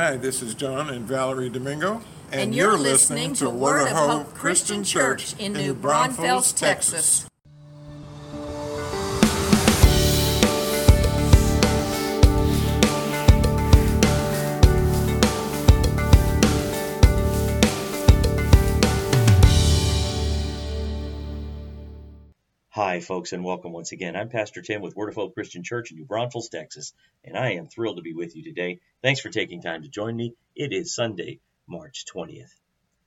Hi, this is John and Valerie Domingo, and, you're, listening to Word of Hope Christian Church in New Braunfels, Texas. Hi, folks, and welcome once again. I'm Pastor Tim with Word of Hope Christian Church in New Braunfels, Texas, and I am thrilled to be with you today. Thanks for taking time to join me. It is Sunday, March 20th.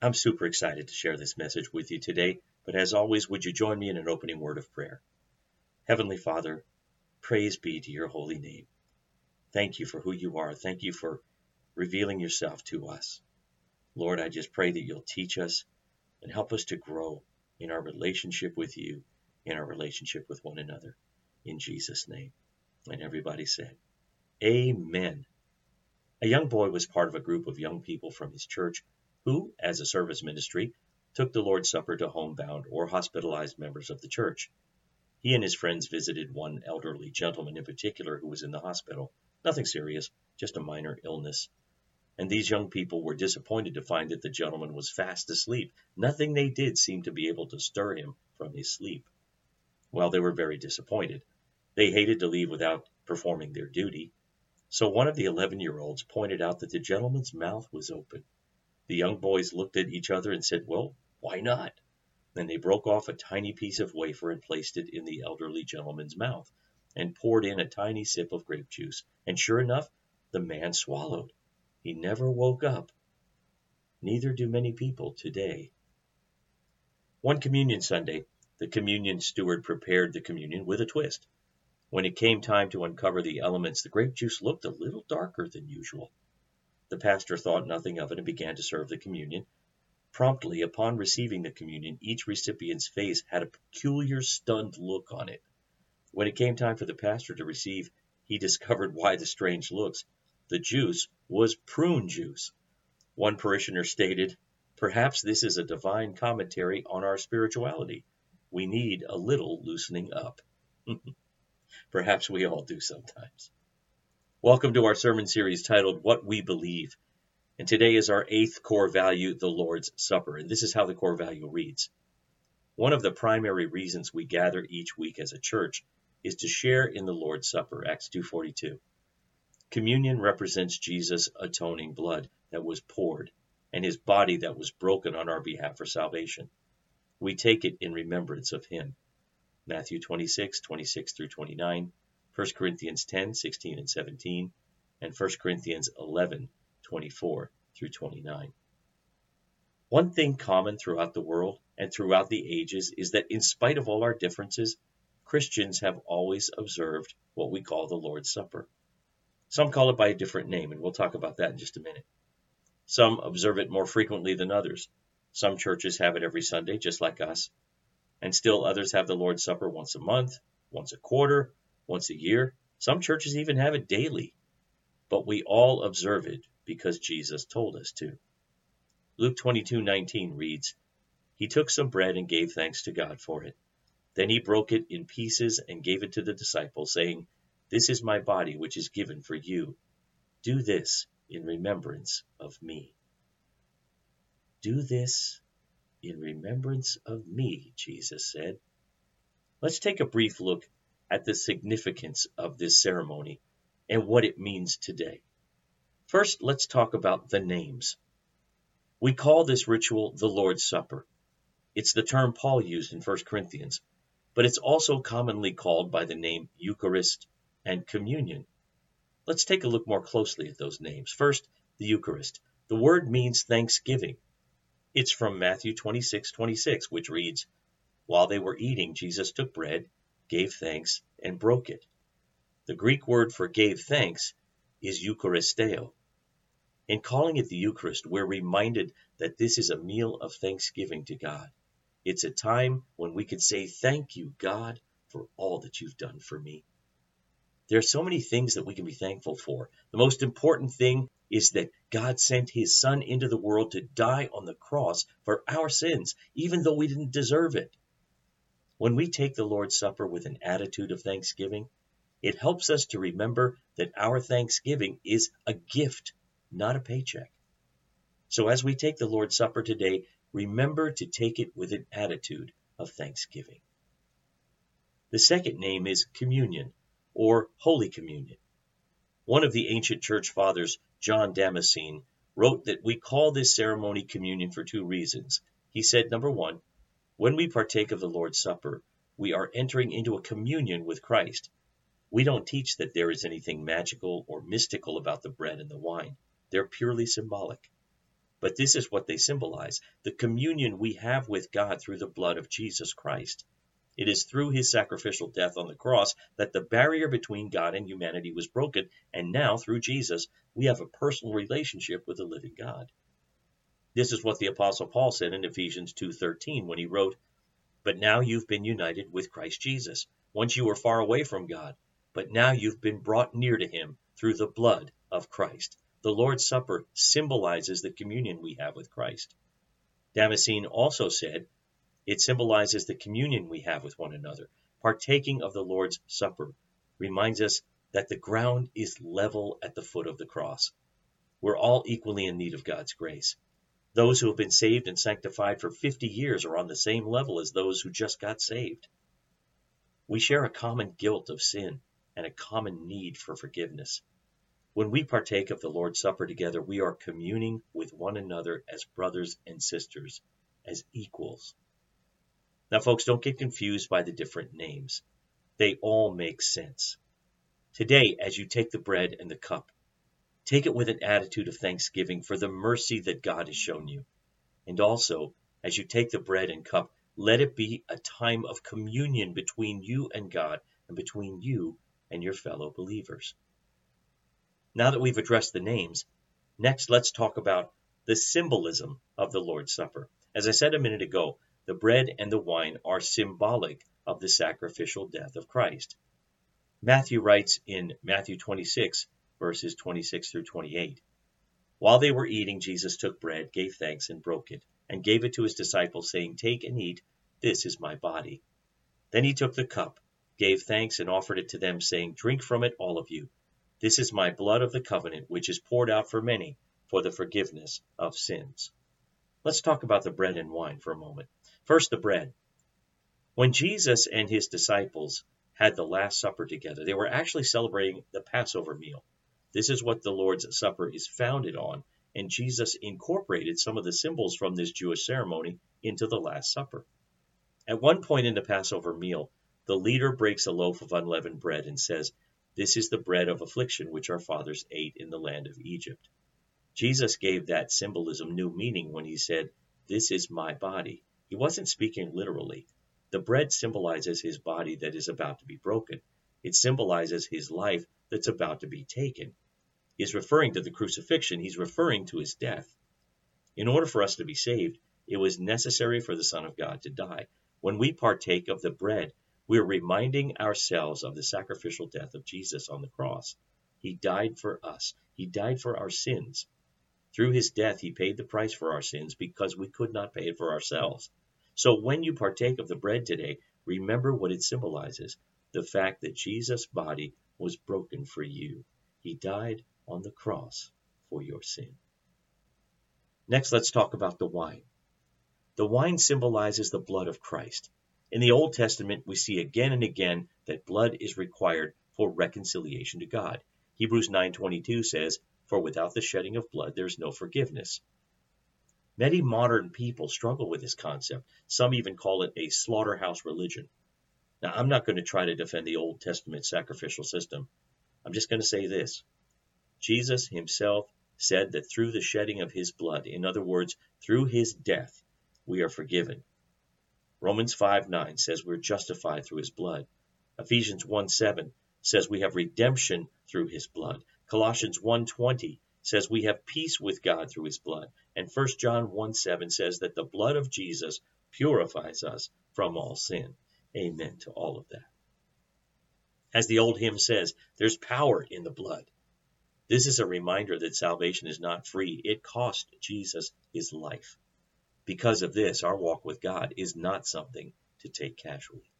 I'm super excited to share this message with you today, but as always, would you join me in an opening word of prayer? Heavenly Father, praise be to your holy name. Thank you for who you are. Thank you for revealing yourself to us. Lord, I just pray that you'll teach us and help us to grow in our relationship with you in our relationship with one another. In Jesus' name. And everybody said, Amen. A young boy was part of a group of young people from his church who, as a service ministry, took the Lord's Supper to homebound or hospitalized members of the church. He and his friends visited one elderly gentleman in particular who was in the hospital. Nothing serious, just a minor illness. And these young people were disappointed to find that the gentleman was fast asleep. Nothing they did seemed to be able to stir him from his sleep. Well, they were very disappointed. They hated to leave without performing their duty. So one of the eleven year olds pointed out that the gentleman's mouth was open. The young boys looked at each other and said, Well, why not? Then they broke off a tiny piece of wafer and placed it in the elderly gentleman's mouth, and poured in a tiny sip of grape juice. And sure enough, the man swallowed. He never woke up. Neither do many people today. One Communion Sunday, the communion steward prepared the communion with a twist. When it came time to uncover the elements, the grape juice looked a little darker than usual. The pastor thought nothing of it and began to serve the communion. Promptly, upon receiving the communion, each recipient's face had a peculiar stunned look on it. When it came time for the pastor to receive, he discovered why the strange looks. The juice was prune juice. One parishioner stated, Perhaps this is a divine commentary on our spirituality we need a little loosening up. Perhaps we all do sometimes. Welcome to our sermon series titled What We Believe. And today is our eighth core value, the Lord's Supper. And this is how the core value reads. One of the primary reasons we gather each week as a church is to share in the Lord's Supper, Acts 2:42. Communion represents Jesus' atoning blood that was poured and his body that was broken on our behalf for salvation we take it in remembrance of him. Matthew 26, 26 through 29, 1 Corinthians 10, 16 and 17, and 1 Corinthians 11, 24 through 29. One thing common throughout the world and throughout the ages is that in spite of all our differences, Christians have always observed what we call the Lord's Supper. Some call it by a different name, and we'll talk about that in just a minute. Some observe it more frequently than others, some churches have it every Sunday, just like us. And still others have the Lord's Supper once a month, once a quarter, once a year. Some churches even have it daily. But we all observe it because Jesus told us to. Luke 22:19 reads, He took some bread and gave thanks to God for it. Then he broke it in pieces and gave it to the disciples, saying, This is my body which is given for you. Do this in remembrance of me. Do this in remembrance of me, Jesus said. Let's take a brief look at the significance of this ceremony and what it means today. First, let's talk about the names. We call this ritual the Lord's Supper. It's the term Paul used in 1 Corinthians, but it's also commonly called by the name Eucharist and Communion. Let's take a look more closely at those names. First, the Eucharist. The word means thanksgiving. It's from Matthew 26, 26, which reads, While they were eating, Jesus took bread, gave thanks, and broke it. The Greek word for gave thanks is Eucharisteo. In calling it the Eucharist, we're reminded that this is a meal of thanksgiving to God. It's a time when we can say, Thank you, God, for all that you've done for me. There are so many things that we can be thankful for. The most important thing is that God sent his son into the world to die on the cross for our sins, even though we didn't deserve it. When we take the Lord's Supper with an attitude of thanksgiving, it helps us to remember that our thanksgiving is a gift not a paycheck. So as we take the Lord's Supper today, remember to take it with an attitude of thanksgiving. The second name is communion or Holy Communion. One of the ancient church fathers, John Damascene, wrote that we call this ceremony communion for two reasons. He said, number one, when we partake of the Lord's Supper, we are entering into a communion with Christ. We don't teach that there is anything magical or mystical about the bread and the wine. They're purely symbolic. But this is what they symbolize the communion we have with God through the blood of Jesus Christ. It is through his sacrificial death on the cross that the barrier between God and humanity was broken, and now through Jesus, we have a personal relationship with the living God. This is what the apostle Paul said in Ephesians 2:13 when he wrote, "But now you've been united with Christ Jesus. Once you were far away from God, but now you've been brought near to him through the blood of Christ." The Lord's Supper symbolizes the communion we have with Christ. Damascene also said, it symbolizes the communion we have with one another. Partaking of the Lord's Supper reminds us that the ground is level at the foot of the cross. We're all equally in need of God's grace. Those who have been saved and sanctified for 50 years are on the same level as those who just got saved. We share a common guilt of sin and a common need for forgiveness. When we partake of the Lord's Supper together, we are communing with one another as brothers and sisters, as equals. Now, folks, don't get confused by the different names. They all make sense. Today, as you take the bread and the cup, take it with an attitude of thanksgiving for the mercy that God has shown you. And also, as you take the bread and cup, let it be a time of communion between you and God and between you and your fellow believers. Now that we've addressed the names, next let's talk about the symbolism of the Lord's Supper. As I said a minute ago, the bread and the wine are symbolic of the sacrificial death of Christ. Matthew writes in Matthew 26, verses 26 through 28. While they were eating, Jesus took bread, gave thanks, and broke it, and gave it to his disciples, saying, Take and eat, this is my body. Then he took the cup, gave thanks, and offered it to them, saying, Drink from it, all of you. This is my blood of the covenant, which is poured out for many for the forgiveness of sins. Let's talk about the bread and wine for a moment. First, the bread. When Jesus and his disciples had the Last Supper together, they were actually celebrating the Passover meal. This is what the Lord's Supper is founded on, and Jesus incorporated some of the symbols from this Jewish ceremony into the Last Supper. At one point in the Passover meal, the leader breaks a loaf of unleavened bread and says, This is the bread of affliction which our fathers ate in the land of Egypt. Jesus gave that symbolism new meaning when he said, This is my body. He wasn't speaking literally. The bread symbolizes his body that is about to be broken. It symbolizes his life that's about to be taken. He's referring to the crucifixion, he's referring to his death. In order for us to be saved, it was necessary for the Son of God to die. When we partake of the bread, we are reminding ourselves of the sacrificial death of Jesus on the cross. He died for us, He died for our sins. Through His death, He paid the price for our sins because we could not pay it for ourselves. So when you partake of the bread today, remember what it symbolizes the fact that Jesus' body was broken for you. He died on the cross for your sin. Next, let's talk about the wine. The wine symbolizes the blood of Christ. In the Old Testament, we see again and again that blood is required for reconciliation to God. Hebrews 9:22 says, "For without the shedding of blood there is no forgiveness." Many modern people struggle with this concept. Some even call it a slaughterhouse religion. Now, I'm not going to try to defend the Old Testament sacrificial system. I'm just going to say this Jesus himself said that through the shedding of his blood, in other words, through his death, we are forgiven. Romans 5 9 says we're justified through his blood. Ephesians 1 7 says we have redemption through his blood. Colossians 1:20 says we have peace with God through his blood. And 1 John 1:7 says that the blood of Jesus purifies us from all sin. Amen to all of that. As the old hymn says, there's power in the blood. This is a reminder that salvation is not free. It cost Jesus his life. Because of this, our walk with God is not something to take casually.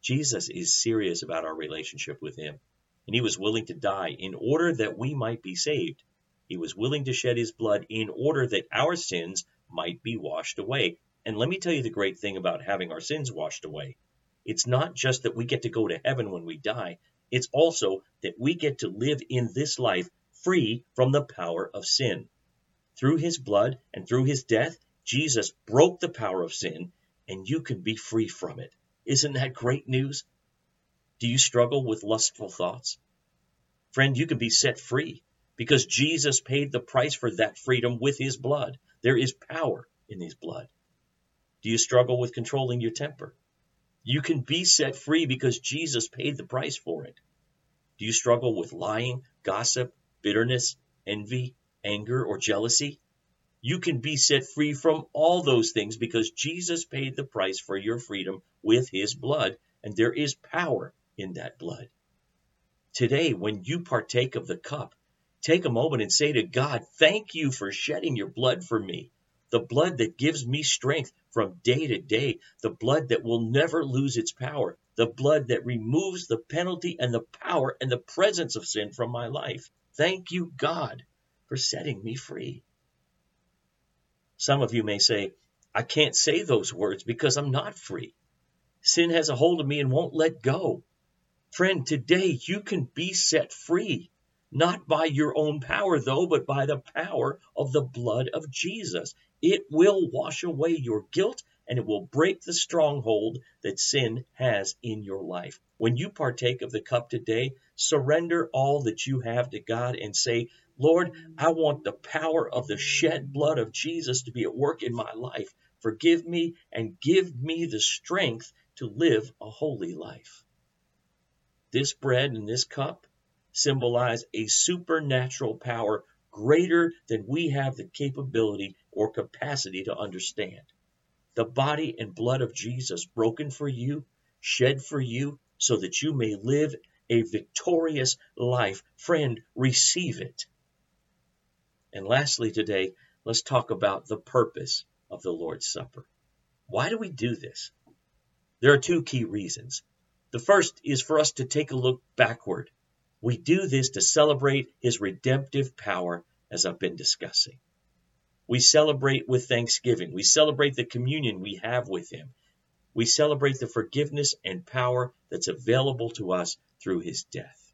Jesus is serious about our relationship with him and he was willing to die in order that we might be saved. He was willing to shed his blood in order that our sins might be washed away. And let me tell you the great thing about having our sins washed away. It's not just that we get to go to heaven when we die, it's also that we get to live in this life free from the power of sin. Through his blood and through his death, Jesus broke the power of sin, and you can be free from it. Isn't that great news? Do you struggle with lustful thoughts? Friend, you can be set free because Jesus paid the price for that freedom with his blood. There is power in his blood. Do you struggle with controlling your temper? You can be set free because Jesus paid the price for it. Do you struggle with lying, gossip, bitterness, envy, anger, or jealousy? You can be set free from all those things because Jesus paid the price for your freedom with his blood, and there is power in that blood. Today, when you partake of the cup, take a moment and say to God, Thank you for shedding your blood for me the blood that gives me strength from day to day, the blood that will never lose its power, the blood that removes the penalty and the power and the presence of sin from my life. Thank you, God, for setting me free. Some of you may say, I can't say those words because I'm not free. Sin has a hold of me and won't let go. Friend, today you can be set free not by your own power, though, but by the power of the blood of Jesus. It will wash away your guilt and it will break the stronghold that sin has in your life. When you partake of the cup today, surrender all that you have to God and say, Lord, I want the power of the shed blood of Jesus to be at work in my life. Forgive me and give me the strength to live a holy life. This bread and this cup symbolize a supernatural power greater than we have the capability or capacity to understand. The body and blood of Jesus broken for you, shed for you, so that you may live a victorious life. Friend, receive it. And lastly, today, let's talk about the purpose of the Lord's Supper. Why do we do this? There are two key reasons. The first is for us to take a look backward we do this to celebrate his redemptive power, as I've been discussing. We celebrate with thanksgiving. We celebrate the communion we have with him. We celebrate the forgiveness and power that's available to us through his death.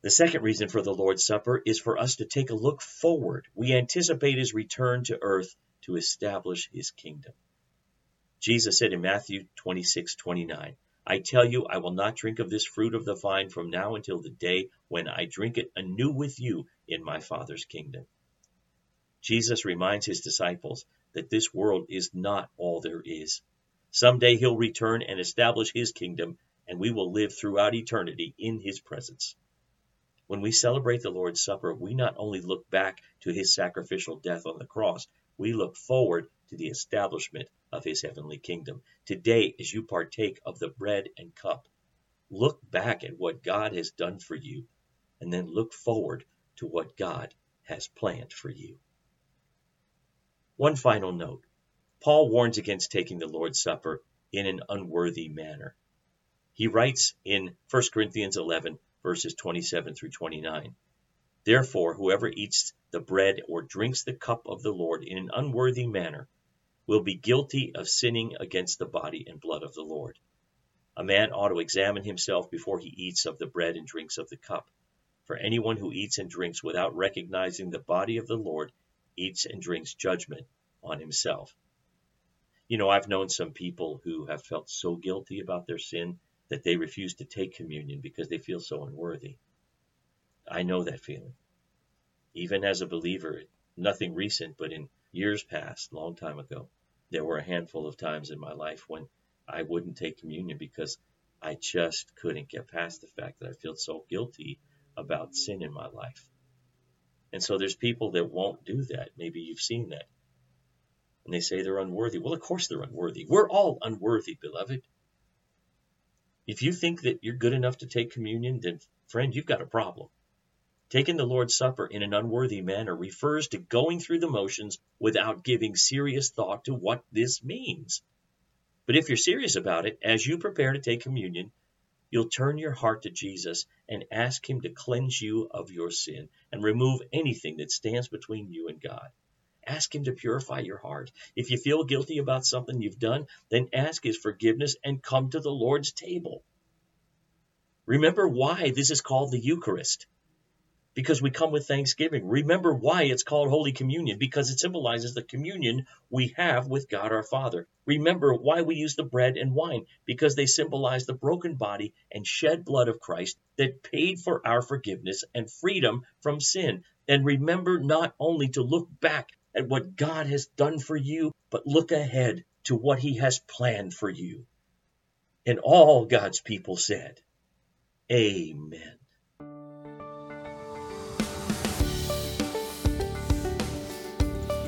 The second reason for the Lord's Supper is for us to take a look forward. We anticipate his return to earth to establish his kingdom. Jesus said in Matthew 26 29, I tell you, I will not drink of this fruit of the vine from now until the day when I drink it anew with you in my Father's kingdom. Jesus reminds his disciples that this world is not all there is. Someday he'll return and establish his kingdom, and we will live throughout eternity in his presence. When we celebrate the Lord's Supper, we not only look back to his sacrificial death on the cross, we look forward to the establishment of his heavenly kingdom. Today, as you partake of the bread and cup, look back at what God has done for you, and then look forward to what God has planned for you. One final note Paul warns against taking the Lord's Supper in an unworthy manner. He writes in 1 Corinthians 11, verses 27 through 29 Therefore, whoever eats the bread or drinks the cup of the Lord in an unworthy manner will be guilty of sinning against the body and blood of the Lord. A man ought to examine himself before he eats of the bread and drinks of the cup. For anyone who eats and drinks without recognizing the body of the Lord eats and drinks judgment on himself. You know, I've known some people who have felt so guilty about their sin that they refuse to take communion because they feel so unworthy. I know that feeling. Even as a believer, nothing recent, but in years past, long time ago, there were a handful of times in my life when I wouldn't take communion because I just couldn't get past the fact that I feel so guilty about sin in my life. And so there's people that won't do that. Maybe you've seen that. And they say they're unworthy. Well, of course they're unworthy. We're all unworthy, beloved. If you think that you're good enough to take communion, then, friend, you've got a problem. Taking the Lord's Supper in an unworthy manner refers to going through the motions without giving serious thought to what this means. But if you're serious about it, as you prepare to take communion, you'll turn your heart to Jesus and ask Him to cleanse you of your sin and remove anything that stands between you and God. Ask Him to purify your heart. If you feel guilty about something you've done, then ask His forgiveness and come to the Lord's table. Remember why this is called the Eucharist because we come with thanksgiving. Remember why it's called Holy Communion, because it symbolizes the communion we have with God our Father. Remember why we use the bread and wine, because they symbolize the broken body and shed blood of Christ that paid for our forgiveness and freedom from sin. And remember not only to look back at what God has done for you, but look ahead to what He has planned for you. And all God's people said, Amen.